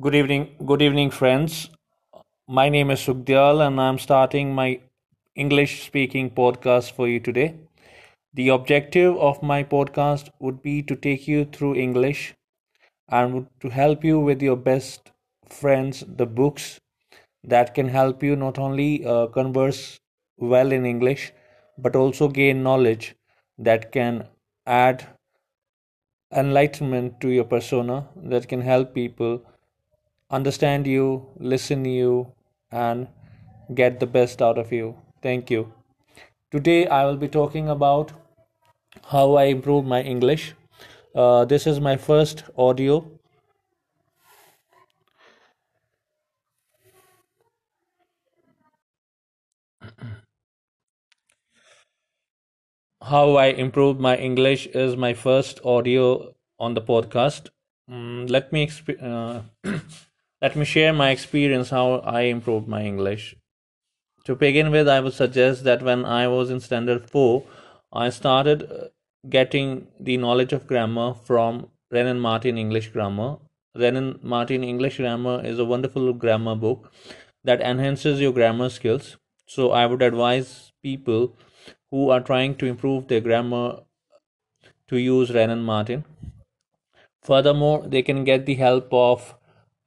Good evening, good evening, friends. My name is Sukhdiyal, and I'm starting my English speaking podcast for you today. The objective of my podcast would be to take you through English and to help you with your best friends, the books that can help you not only uh, converse well in English but also gain knowledge that can add enlightenment to your persona that can help people understand you, listen you, and get the best out of you. Thank you. Today I will be talking about how I improve my English. Uh, this is my first audio. How I improved my English is my first audio on the podcast. Mm, let me exp- uh, let me share my experience how I improved my English. To begin with, I would suggest that when I was in standard 4, I started uh, getting the knowledge of grammar from Wren and Martin English Grammar. Wren and Martin English Grammar is a wonderful grammar book that enhances your grammar skills. So I would advise people who are trying to improve their grammar to use Wren and Martin. Furthermore, they can get the help of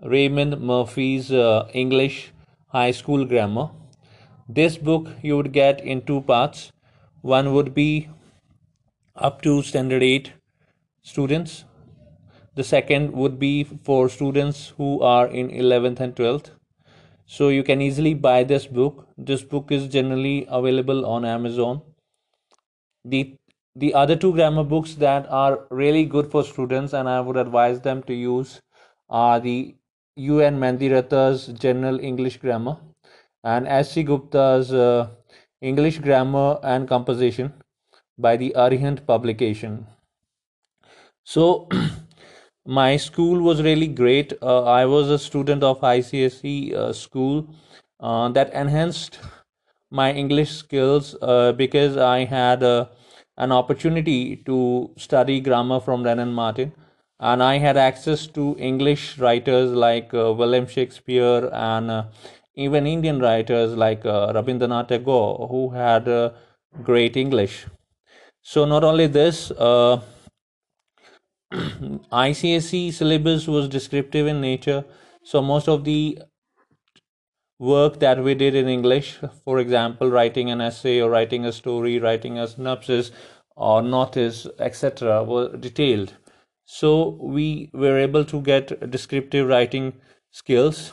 Raymond Murphy's uh, English High School Grammar. This book you would get in two parts. One would be up to standard 8 students. The second would be for students who are in 11th and 12th. So you can easily buy this book. This book is generally available on Amazon. The the other two grammar books that are really good for students and I would advise them to use are the UN Mandiratta's General English Grammar and S.C. Gupta's uh, English Grammar and Composition by the Arihant publication. So, my school was really great. Uh, I was a student of ICSE uh, school uh, that enhanced my English skills uh, because I had uh, an opportunity to study grammar from Wren Martin and I had access to English writers like uh, William Shakespeare and uh, even Indian writers like uh, Rabindranath Tagore who had uh, great English. So not only this, uh, ICSE syllabus was descriptive in nature. So most of the work that we did in English, for example, writing an essay or writing a story, writing a synopsis or notice, etc., were detailed so we were able to get descriptive writing skills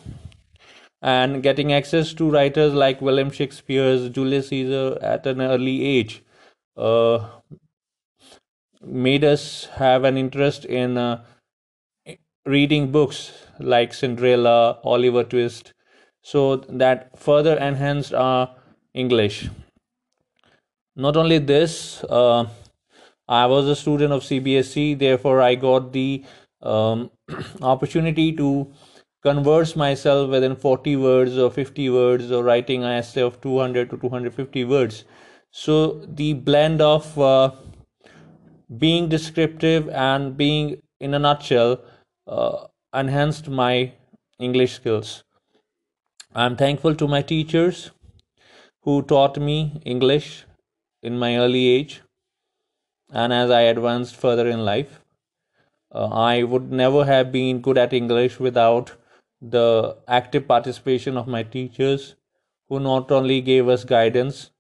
and getting access to writers like William Shakespeare's Julius Caesar at an early age uh, made us have an interest in uh, reading books like Cinderella, Oliver Twist, so that further enhanced our English. Not only this, uh, I was a student of CBSE, therefore, I got the um, opportunity to converse myself within 40 words or 50 words or writing an essay of 200 to 250 words. So, the blend of uh, being descriptive and being in a nutshell uh, enhanced my English skills. I'm thankful to my teachers who taught me English in my early age and as I advanced further in life. Uh, I would never have been good at English without the active participation of my teachers, who not only gave us guidance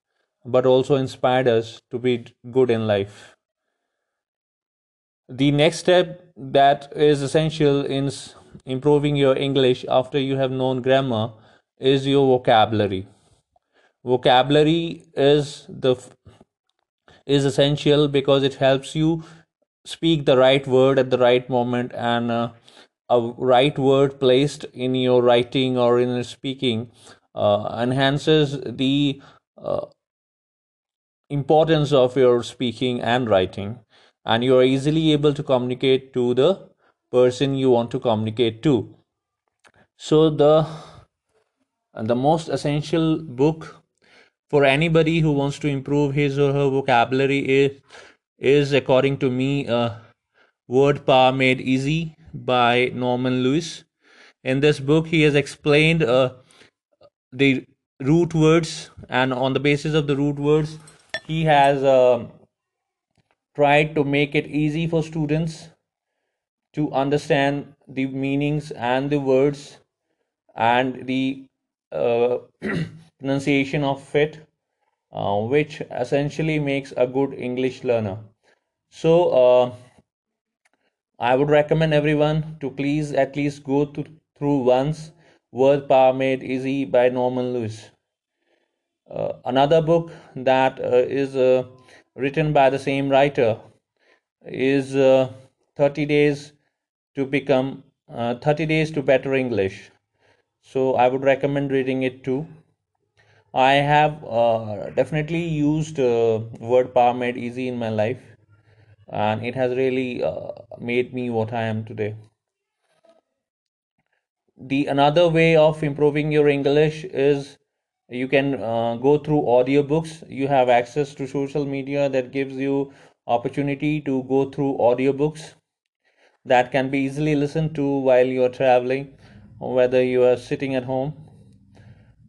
but also inspired us to be good in life. The next step that is essential in improving your English after you have known grammar is your vocabulary. Vocabulary is the is essential because it helps you speak the right word at the right moment and uh, a right word placed in your writing or in your speaking uh, enhances the uh, importance of your speaking and writing. And you are easily able to communicate to the person you want to communicate to. So the the most essential book for anybody who wants to improve his or her vocabulary is, is according to me uh, word power made easy by norman lewis. In this book, he has explained uh, the root words, and on the basis of the root words, he has uh, tried to make it easy for students to understand the meanings and the words and the pronunciation of it, uh, which essentially makes a good English learner. So, uh, I would recommend everyone to please at least go through once Word Power Made Easy by Norman Lewis. Uh, another book that uh, is uh, written by the same writer is uh, 30 Days to Become uh, 30 Days to Better English. So I would recommend reading it too. I have uh, definitely used Word Power Made Easy in my life, and it has really made me what I am today. The another way of improving your english is you can uh, go through audiobooks. You have access to social media that gives you opportunity to go through audiobooks that can be easily listened to while you are traveling whether you are sitting at home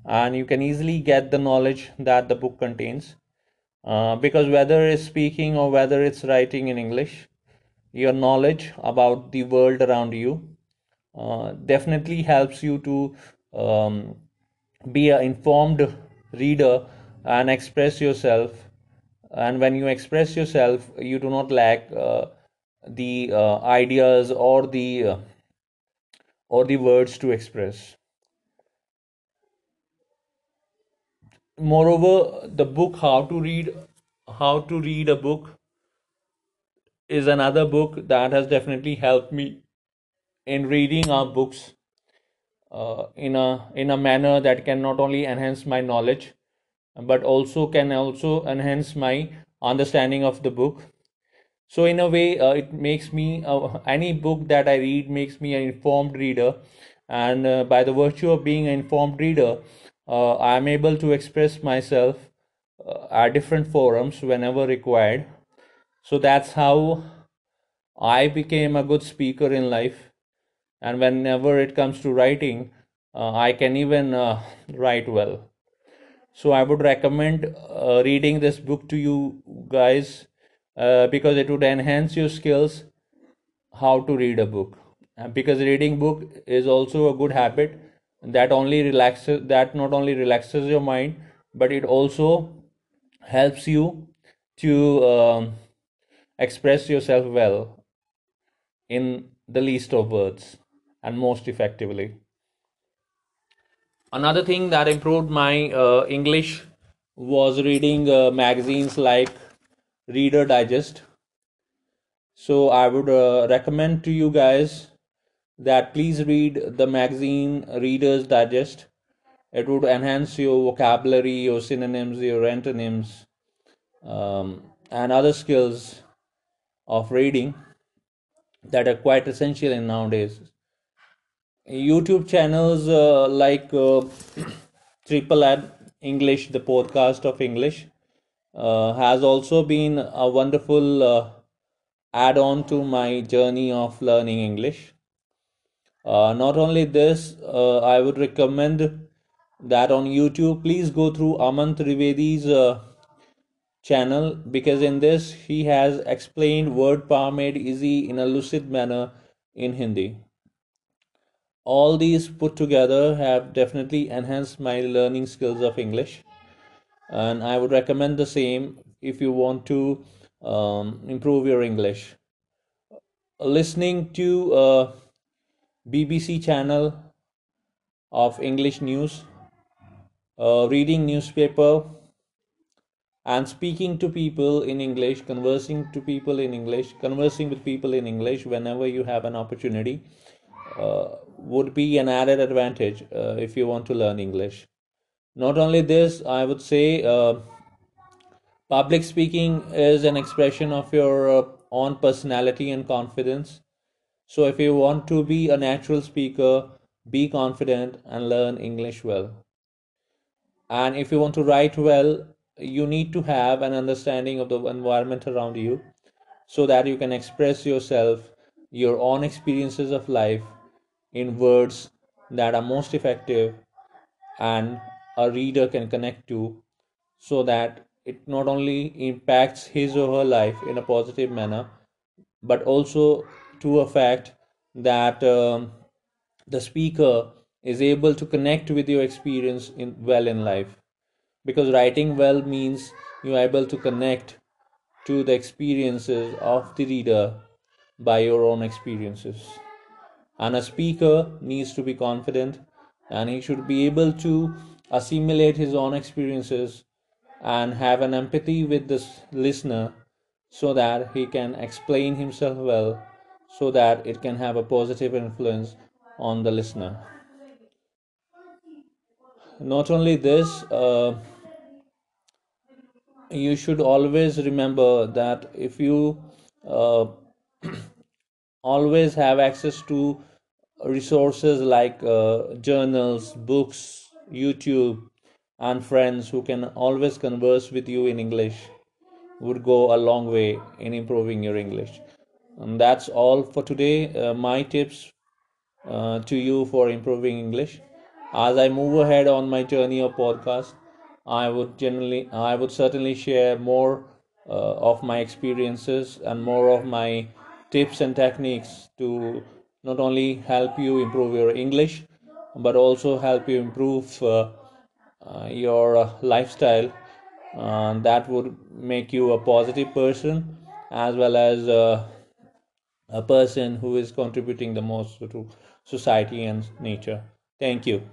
and you can easily get the knowledge that the book contains. Uh, because whether it's speaking or whether it's writing in english your knowledge about the world around you uh, definitely helps you to um, be an informed reader and express yourself. And when you express yourself you do not lack uh, the uh, ideas or the uh, or the words to express. Moreover the book how to read how to read a book is another book that has definitely helped me in reading our books uh, in a in a manner that can not only enhance my knowledge but also can also enhance my understanding of the book so in a way uh, it makes me uh, any book that i read makes me an informed reader. And uh, by the virtue of being an informed reader uh, i am able to express myself uh, at different forums whenever required. So that's how i became a good speaker in life. And whenever it comes to writing uh, i can even write well. So i would recommend reading this book to you guys uh, because it would enhance your skills how to read a book because reading book is also a good habit that only relaxes that not only relaxes your mind but it also helps you to um, express yourself well in the least of words and most effectively. Another thing that improved my uh, English was reading uh, magazines like Reader Digest. So I would uh, recommend to you guys that please read the magazine Reader's Digest. It would enhance your vocabulary, your synonyms, your antonyms, um, and other skills of reading that are quite essential in nowadays YouTube channels uh, like uh, Triple ad English, the podcast of English, has also been a wonderful uh, add on to my journey of learning English. Uh, not only this, uh, I would recommend that on YouTube, please go through Aman Trivedi's channel because in this he has explained word power made easy in a lucid manner in Hindi all these put together have definitely enhanced my learning skills of english and i would recommend the same if you want to um, improve your english listening to a bbc channel of english news uh, reading newspaper and speaking to people in english conversing to people in english conversing with people in english whenever you have an opportunity uh, would be an added advantage uh, if you want to learn English. Not only this, I would say uh, public speaking is an expression of your uh, own personality and confidence. So, if you want to be a natural speaker, be confident and learn English well. And if you want to write well, you need to have an understanding of the environment around you so that you can express yourself, your own experiences of life in words that are most effective and a reader can connect to so that it not only impacts his or her life in a positive manner but also to a fact that um, the speaker is able to connect with your experience in well in life. Because writing well means you are able to connect to the experiences of the reader by your own experiences. And a speaker needs to be confident and he should be able to assimilate his own experiences and have an empathy with this listener so that he can explain himself well so that it can have a positive influence on the listener. Not only this uh, you should always remember that if you uh, always have access to resources like uh, journals, books, YouTube, and friends who can always converse with you in English would go a long way in improving your English. And that's all for today. Uh, my tips uh, to you for improving English. As I move ahead on my journey of podcast, I would generally, I would certainly share more uh, of my experiences and more of my tips and techniques to not only help you improve your English, but also help you improve uh, uh, your lifestyle. Uh, that would make you a positive person as well as uh, a person who is contributing the most to society and nature. Thank you.